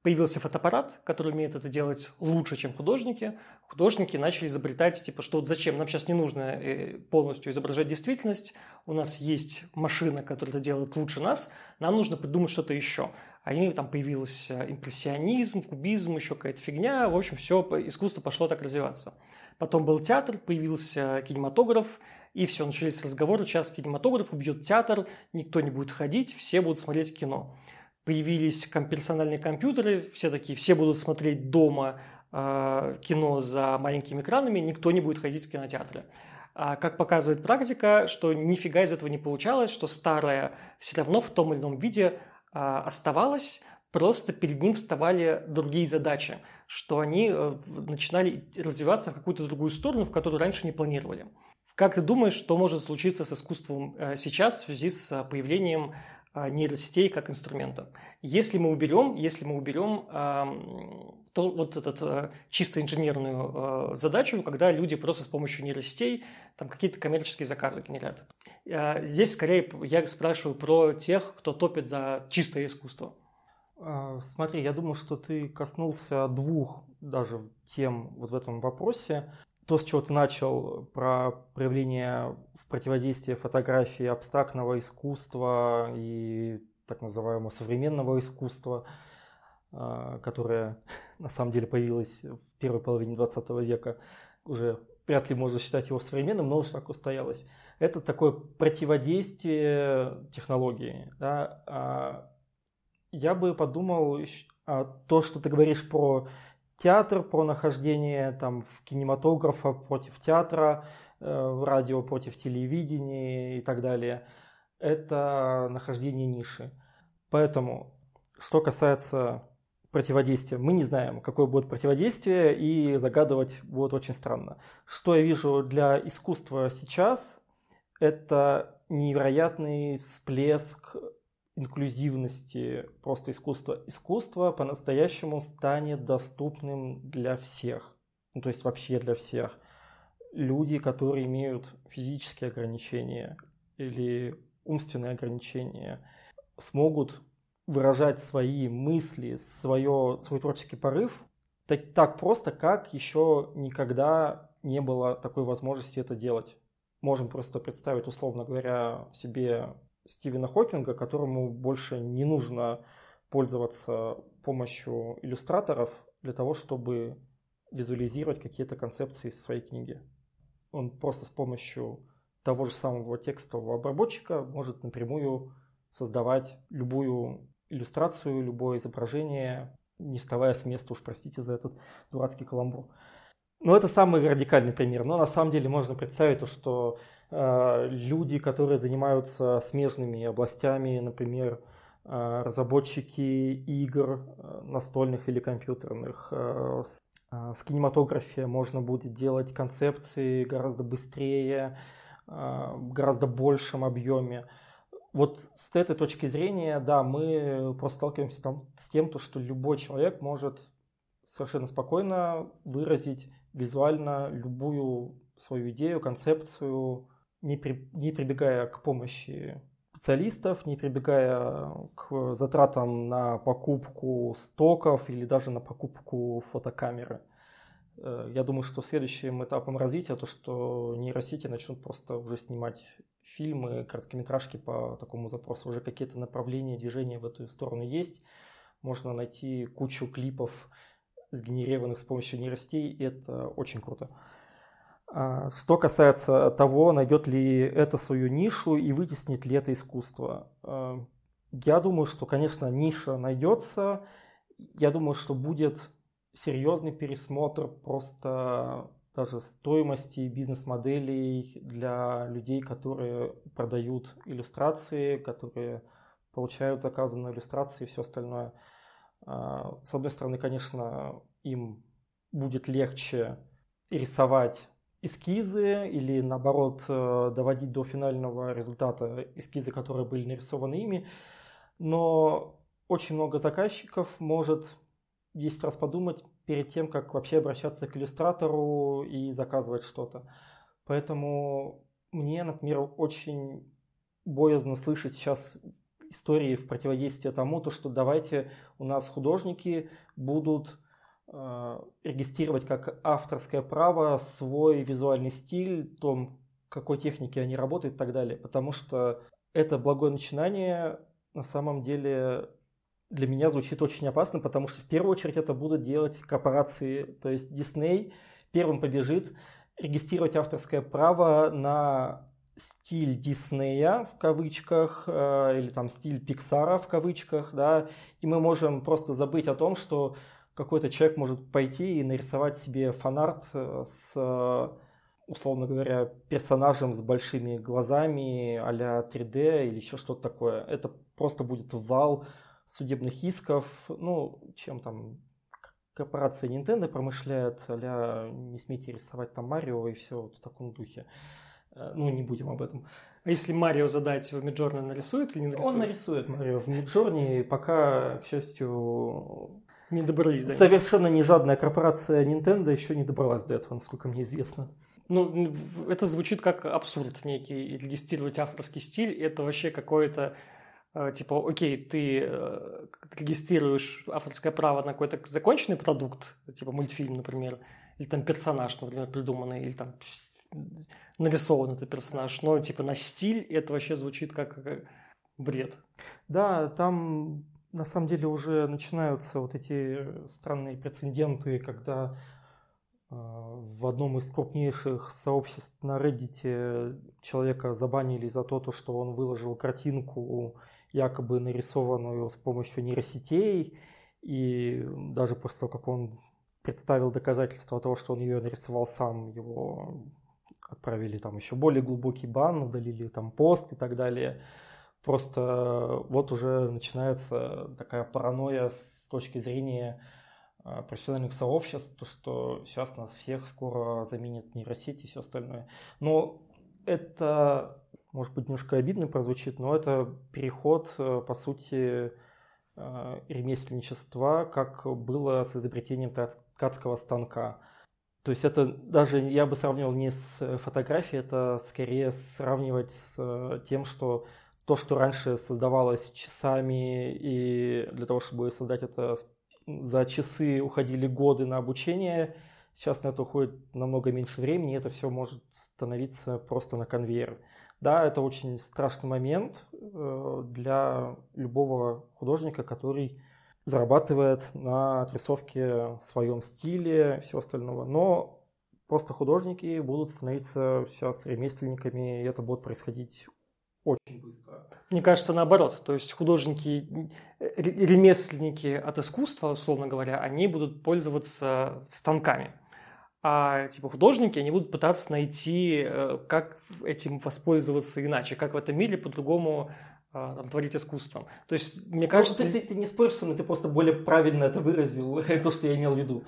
Появился фотоаппарат, который умеет это делать лучше, чем художники. Художники начали изобретать, типа, что вот зачем, нам сейчас не нужно э, полностью изображать действительность, у нас есть машина, которая это делает лучше нас, нам нужно придумать что-то еще. Они там появился импрессионизм, кубизм, еще какая-то фигня, в общем, все, искусство пошло так развиваться. Потом был театр, появился кинематограф, и все, начались разговоры, сейчас кинематограф убьет театр, никто не будет ходить, все будут смотреть кино появились персональные компьютеры, все такие, все будут смотреть дома э, кино за маленькими экранами, никто не будет ходить в кинотеатры. А как показывает практика, что нифига из этого не получалось, что старое все равно в том или ином виде э, оставалось, просто перед ним вставали другие задачи, что они э, начинали развиваться в какую-то другую сторону, в которую раньше не планировали. Как ты думаешь, что может случиться с искусством э, сейчас в связи с появлением а, нейросетей как инструмента. Если мы уберем, если мы уберем то вот эту чисто инженерную задачу, когда люди просто с помощью нейросетей там какие-то коммерческие заказы генерят. Здесь скорее я спрашиваю про тех, кто топит за чистое искусство. Смотри, я думаю, что ты коснулся двух даже тем вот в этом вопросе то, с чего ты начал, про проявление в противодействии фотографии абстрактного искусства и так называемого современного искусства, а, которое на самом деле появилось в первой половине 20 века, уже вряд ли можно считать его современным, но уж так устоялось. Это такое противодействие технологии. Да? Я бы подумал, а то, что ты говоришь про театр, про нахождение там в кинематографа против театра, э, радио против телевидения и так далее. Это нахождение ниши. Поэтому, что касается противодействия, мы не знаем, какое будет противодействие, и загадывать будет очень странно. Что я вижу для искусства сейчас, это невероятный всплеск инклюзивности просто искусства. Искусство по-настоящему станет доступным для всех. Ну, то есть вообще для всех. Люди, которые имеют физические ограничения или умственные ограничения, смогут выражать свои мысли, свое, свой творческий порыв так, так просто, как еще никогда не было такой возможности это делать. Можем просто представить, условно говоря, себе Стивена Хокинга, которому больше не нужно пользоваться помощью иллюстраторов для того, чтобы визуализировать какие-то концепции из своей книги. Он просто с помощью того же самого текстового обработчика может напрямую создавать любую иллюстрацию, любое изображение, не вставая с места, уж простите за этот дурацкий каламбур. Но это самый радикальный пример. Но на самом деле можно представить то, что люди, которые занимаются смежными областями, например, э, разработчики игр э, настольных или компьютерных. В кинематографе можно будет делать концепции гораздо быстрее, гораздо большем объеме. Вот с этой точки зрения, да, мы просто сталкиваемся там с тем, то, что любой человек может совершенно спокойно выразить визуально любую свою идею, концепцию, не, при, не прибегая к помощи специалистов, не прибегая к затратам на покупку стоков или даже на покупку фотокамеры. Э, я думаю, что следующим этапом развития то, что нейросети начнут просто уже снимать фильмы, короткометражки по такому запросу. Уже какие-то направления движения в эту сторону есть. Можно найти кучу клипов, сгенерированных с помощью нейросетей, и это очень круто. А, что касается того, найдет ли это свою нишу и вытеснит ли это искусство. А, я думаю, что, конечно, ниша найдется. Я думаю, что будет серьезный пересмотр просто даже стоимости бизнес-моделей для людей, которые продают иллюстрации, которые получают заказы на иллюстрации и все остальное. А, с одной стороны, конечно, им будет легче рисовать эскизы или наоборот э, доводить до финального результата эскизы, которые были нарисованы ими. Но очень много заказчиков может 10 раз подумать перед тем, как вообще обращаться к иллюстратору и заказывать что-то. Поэтому мне, например, очень боязно слышать сейчас истории в противодействие тому, то, что давайте у нас художники будут регистрировать как авторское право свой визуальный стиль, том, какой технике они работают и так далее. Потому что это благое начинание на самом деле для меня звучит очень опасно, потому что в первую очередь это будут делать корпорации. То есть Disney первым побежит регистрировать авторское право на стиль Диснея в кавычках э, или там стиль Пиксара в кавычках, да, и мы можем просто забыть о том, что какой-то человек может пойти и нарисовать себе фанарт э, с, условно говоря, персонажем с большими глазами а-ля 3D или еще что-то такое. Это просто будет вал судебных исков, ну, чем там корпорация Nintendo промышляет, а не смейте рисовать там Марио и все вот в таком духе. Э, ну, не будем об этом. А если Марио задать в Миджорни, нарисует или не нарисует? Он нарисует Марио в Миджорни, пока, к счастью, не добрались, да? Совершенно не жадная корпорация Nintendo еще не добралась до этого, насколько мне известно. Ну, это звучит как абсурд некий. Регистрировать авторский стиль – это вообще какое-то э, типа, окей, ты э, регистрируешь авторское право на какой-то законченный продукт, типа мультфильм, например, или там персонаж, например, придуманный, или там нарисован этот персонаж, но типа на стиль это вообще звучит как бред. Да, там на самом деле уже начинаются вот эти странные прецеденты, когда э, в одном из крупнейших сообществ на Reddit человека забанили за то, что он выложил картинку, якобы нарисованную с помощью нейросетей, и даже после того, как он представил доказательства того, что он ее нарисовал сам, его отправили там еще более глубокий бан, удалили там пост и так далее. Просто вот уже начинается такая паранойя с точки зрения а, профессиональных сообществ, то, что сейчас нас всех скоро заменят нейросети и все остальное. Но это, может быть, немножко обидно прозвучит, но это переход, э, по сути, э, ремесленничества, как было с изобретением ткацкого станка. То есть это даже я бы сравнивал не с фотографией, это скорее сравнивать с э, тем, что то, что раньше создавалось часами, и для того, чтобы создать это за часы уходили годы на обучение, сейчас на это уходит намного меньше времени, и это все может становиться просто на конвейер. Да, это очень страшный момент э, для любого художника, который зарабатывает на отрисовке в своем стиле и все остальное. Но просто художники будут становиться сейчас ремесленниками, и это будет происходить очень быстро. Мне кажется, наоборот. То есть художники, ремесленники от искусства, условно говоря, они будут пользоваться станками. А типа художники, они будут пытаться найти, э, как этим воспользоваться иначе, как в этом мире по-другому э, там, творить искусством. То есть, мне кажется... Ну, ты, ты, ты не споришь со мной, ты просто более правильно это выразил, то, что я имел в виду.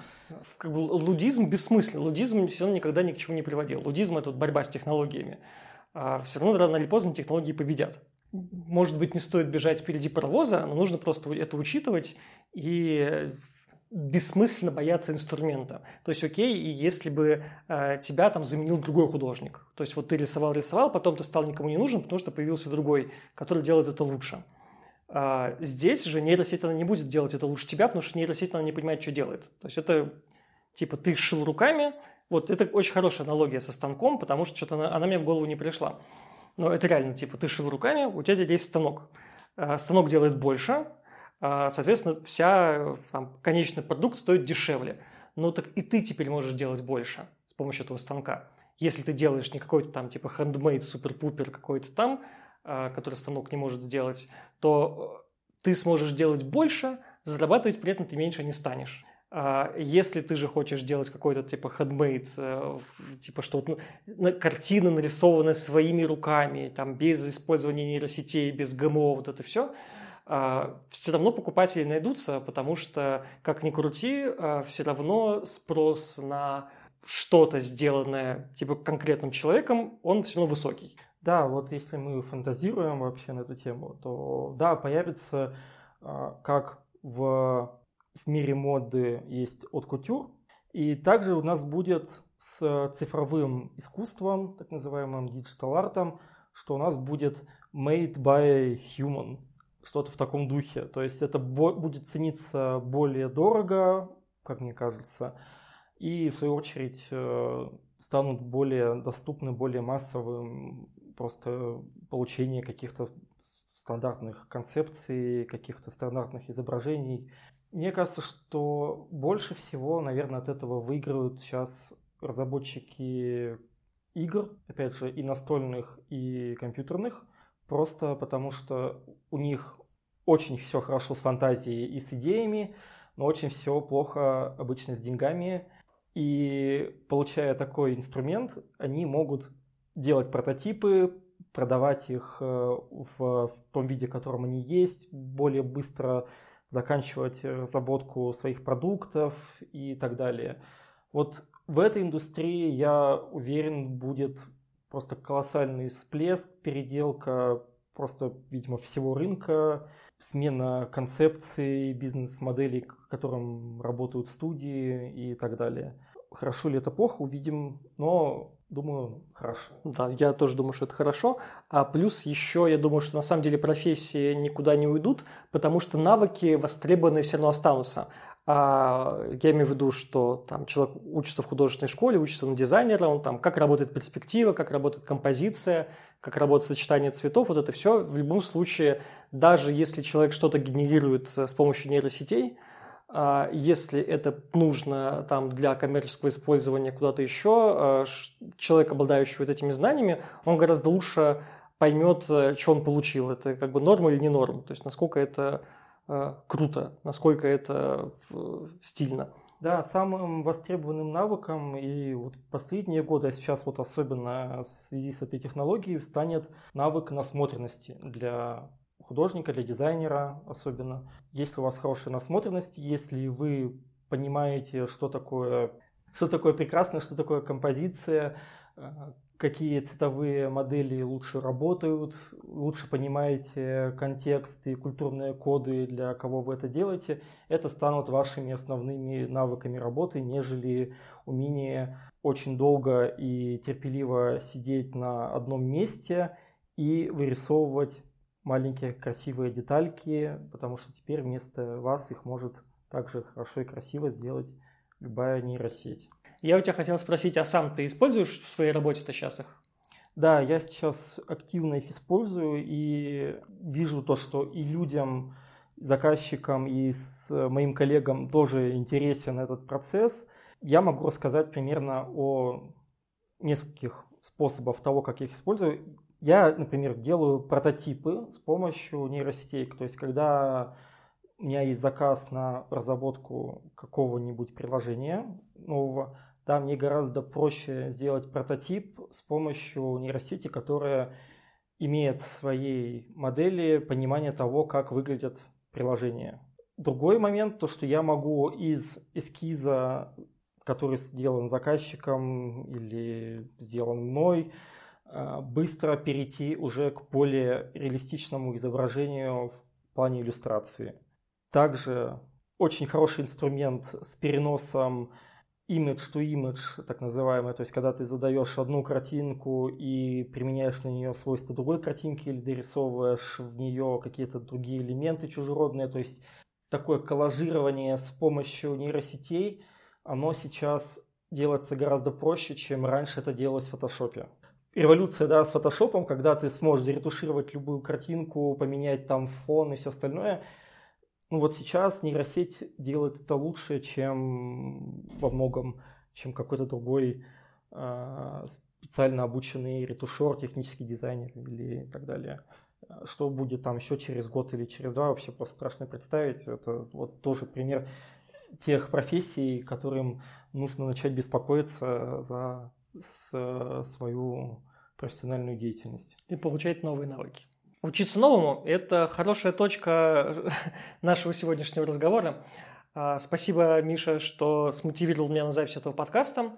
Как бы, лудизм бессмыслен. Лудизм все равно никогда ни к чему не приводил. Лудизм – это вот борьба с технологиями а все равно рано или поздно технологии победят. Может быть, не стоит бежать впереди паровоза, но нужно просто это учитывать и бессмысленно бояться инструмента. То есть, окей, и если бы э, тебя там заменил другой художник. То есть, вот ты рисовал, рисовал, потом ты стал никому не нужен, потому что появился другой, который делает это лучше. А здесь же нейросеть она не будет делать это лучше тебя, потому что нейросеть она не понимает, что делает. То есть, это типа ты шил руками, вот это очень хорошая аналогия со станком, потому что что-то она, она мне в голову не пришла. Но это реально, типа, ты шил руками, у тебя есть станок. А, станок делает больше, а, соответственно, вся там, конечный продукт стоит дешевле. Но так и ты теперь можешь делать больше с помощью этого станка. Если ты делаешь не какой-то там типа handmade супер-пупер какой-то там, а, который станок не может сделать, то ты сможешь делать больше, зарабатывать при этом ты меньше не станешь. Если ты же хочешь делать какой-то типа handmade, э, типа что вот ну, картины нарисованные своими руками, там без использования нейросетей, без ГМО, вот это все – а, все равно покупатели найдутся, потому что, как ни крути, а, все равно спрос на что-то сделанное типа конкретным человеком, он все равно высокий. Да, вот если мы фантазируем вообще на эту тему, то да, появится а, как в, в мире моды есть от кутюр, и также у нас будет с цифровым искусством, так называемым digital art ом, что у нас будет made by human что-то в таком духе. То есть это будет цениться более дорого, как мне кажется, и в свою очередь э, станут более доступны, более массовым просто получение каких-то стандартных концепций, каких-то стандартных изображений. Мне кажется, что больше всего, наверное, от этого выигрывают сейчас разработчики игр, опять же, и настольных, и компьютерных, просто потому что у них очень все хорошо с фантазией и с идеями, но очень все плохо обычно с деньгами. И получая такой инструмент, они могут делать прототипы, продавать их э, в, в том виде, в котором они есть, более быстро заканчивать разработку своих продуктов и так далее. Вот в этой индустрии, я уверен, будет просто колоссальный всплеск, переделка просто, видимо, всего рынка, смена концепции, бизнес-моделей, к которым работают студии и так далее. Хорошо ли это плохо, увидим, но думаю, хорошо. Да, я тоже думаю, что это хорошо. А плюс еще, я думаю, что на самом деле профессии никуда не уйдут, потому что навыки востребованные все равно останутся. А я имею в виду, что там человек учится в художественной школе, учится на дизайнера, он там как работает перспектива, как работает композиция, как работает сочетание цветов, вот это все в любом случае, даже если человек что-то генерирует с помощью нейросетей, если это нужно там, для коммерческого использования куда-то еще, а, человек, обладающий вот этими знаниями, он гораздо лучше поймет, э, что он получил. Это как бы норм или не норм. То есть насколько это э, круто, насколько это стильно. Да, самым востребованным навыком и вот последние годы, а сейчас вот особенно в связи с этой технологией, станет навык насмотренности для художника, для дизайнера особенно. Если у вас хорошая насмотренность, если вы понимаете, что такое, что такое прекрасное, что такое композиция, э, какие цветовые модели лучше работают, лучше понимаете контекст и культурные коды, для кого вы это делаете, это станут вашими основными навыками работы, нежели умение очень долго и терпеливо сидеть на одном месте и вырисовывать маленькие красивые детальки, потому что теперь вместо вас их может также хорошо и красиво сделать любая нейросеть. Я у тебя хотел спросить, а сам ты используешь в своей работе-то сейчас их? Да, я сейчас активно их использую и вижу то, что и людям, заказчикам, и с моим коллегам тоже интересен этот процесс. Я могу рассказать примерно о нескольких способах того, как я их использую. Я, например, делаю прототипы с помощью нейросетей. То есть, когда у меня есть заказ на разработку какого-нибудь приложения нового, да, мне гораздо проще сделать прототип с помощью нейросети, которая имеет в своей модели понимание того, как выглядят приложения. Другой момент, то что я могу из эскиза, который сделан заказчиком или сделан мной, быстро перейти уже к более реалистичному изображению в плане иллюстрации. Также очень хороший инструмент с переносом image to image, так называемый, то есть когда ты задаешь одну картинку и применяешь на нее свойства другой картинки или дорисовываешь в нее какие-то другие элементы чужеродные, то есть такое коллажирование с помощью нейросетей, оно сейчас делается гораздо проще, чем раньше это делалось в фотошопе. Революция, да, с фотошопом, когда ты сможешь заретушировать любую картинку, поменять там фон и все остальное – ну вот сейчас нейросеть делает это лучше, чем во многом, чем какой-то другой э, специально обученный ретушер, технический дизайнер или так далее. Что будет там еще через год или через два, вообще просто страшно представить. Это вот тоже пример тех профессий, которым нужно начать беспокоиться за свою профессиональную деятельность. И получать новые навыки. Учиться новому – это хорошая точка нашего сегодняшнего разговора. А, спасибо, Миша, что смотивировал меня на запись этого подкаста.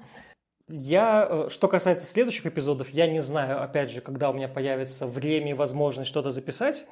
Я, э, что касается следующих эпизодов, я не знаю, опять же, когда у меня появится время и возможность что-то записать,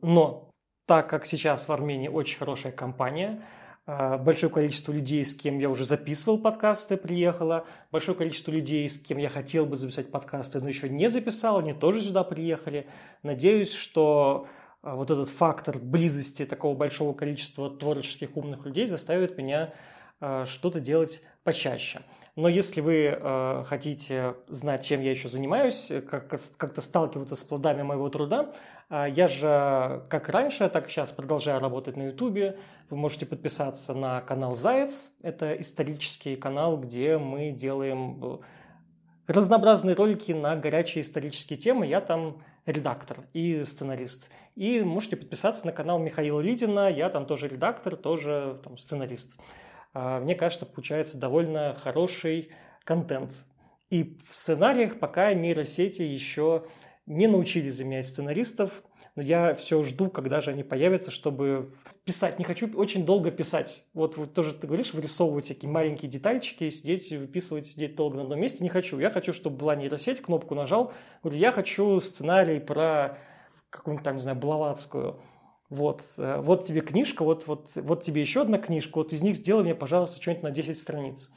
но так как сейчас в Армении очень хорошая компания – большое количество людей, с кем я уже записывал подкасты, приехало. Большое количество людей, с кем я хотел бы записать подкасты, но еще не записал, они тоже сюда приехали. Надеюсь, что а, вот этот фактор близости такого большого количества творческих умных людей заставит меня а, что-то делать почаще. Но если вы э, хотите знать, чем я еще занимаюсь, как, как-то сталкиваться с плодами моего труда, э, я же как раньше, так и сейчас продолжаю работать на YouTube. Вы можете подписаться на канал Заяц. Это исторический канал, где мы делаем э, разнообразные ролики на горячие исторические темы. Я там редактор и сценарист. И можете подписаться на канал Михаила Лидина. Я там тоже редактор, тоже там, сценарист. А, мне кажется, получается довольно хороший контент. И в сценариях пока нейросети еще не научились заменять сценаристов, но я все жду, когда же они появятся, чтобы писать. Не хочу очень долго писать. Вот, вот тоже ты говоришь, вырисовывать всякие маленькие детальчики, сидеть, выписывать, сидеть долго на одном месте. Не хочу. Я хочу, чтобы была нейросеть, кнопку нажал. Говорю, я хочу сценарий про какую-нибудь там, не знаю, Блаватскую вот, э, вот тебе книжка, вот, вот, вот тебе еще одна книжка, вот из них сделай мне, пожалуйста, что-нибудь на 10 страниц.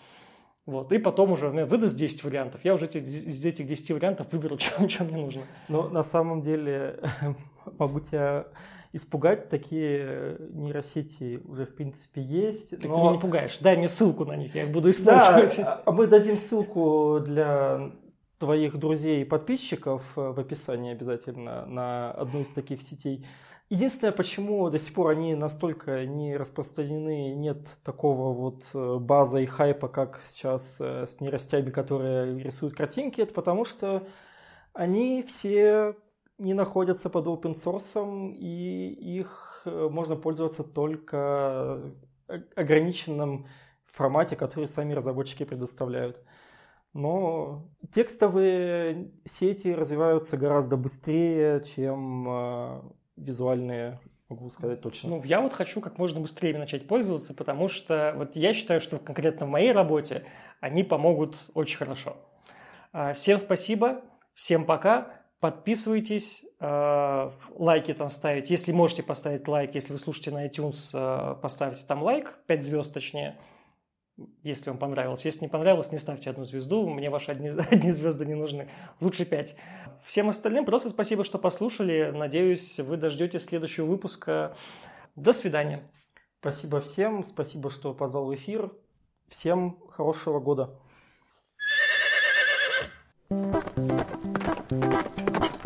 Вот, и потом уже мне выдаст 10 вариантов. Я уже из этих 10 вариантов выберу, что мне нужно. Но на самом деле могу тебя испугать. Такие нейросети уже, в принципе, есть. но... Ты меня не пугаешь. Дай мне ссылку на них, я их буду использовать. Да, а мы дадим ссылку для твоих друзей и подписчиков в описании обязательно на одну из таких сетей. Единственное, почему до сих пор они настолько не распространены, нет такого вот э, база и хайпа, как сейчас э, с нейростями, которые рисуют картинки, это потому что они все не находятся под open source, и их э, можно пользоваться только ограниченном формате, который сами разработчики предоставляют. Но текстовые сети развиваются гораздо быстрее, чем визуальные, могу сказать точно. Ну, я вот хочу как можно быстрее начать пользоваться, потому что вот я считаю, что конкретно в моей работе они помогут очень хорошо. А, всем спасибо, всем пока, подписывайтесь, а, лайки там ставить. Если можете поставить лайк, если вы слушаете на iTunes, а, поставьте там лайк, 5 звезд точнее – если вам понравилось. Если не понравилось, не ставьте одну звезду, мне ваши одни, одни звезды не нужны, лучше пять. Всем остальным просто спасибо, что послушали. Надеюсь, вы дождетесь следующего выпуска. До свидания. Спасибо всем, спасибо, что позвал в эфир. Всем хорошего года.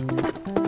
Thank you.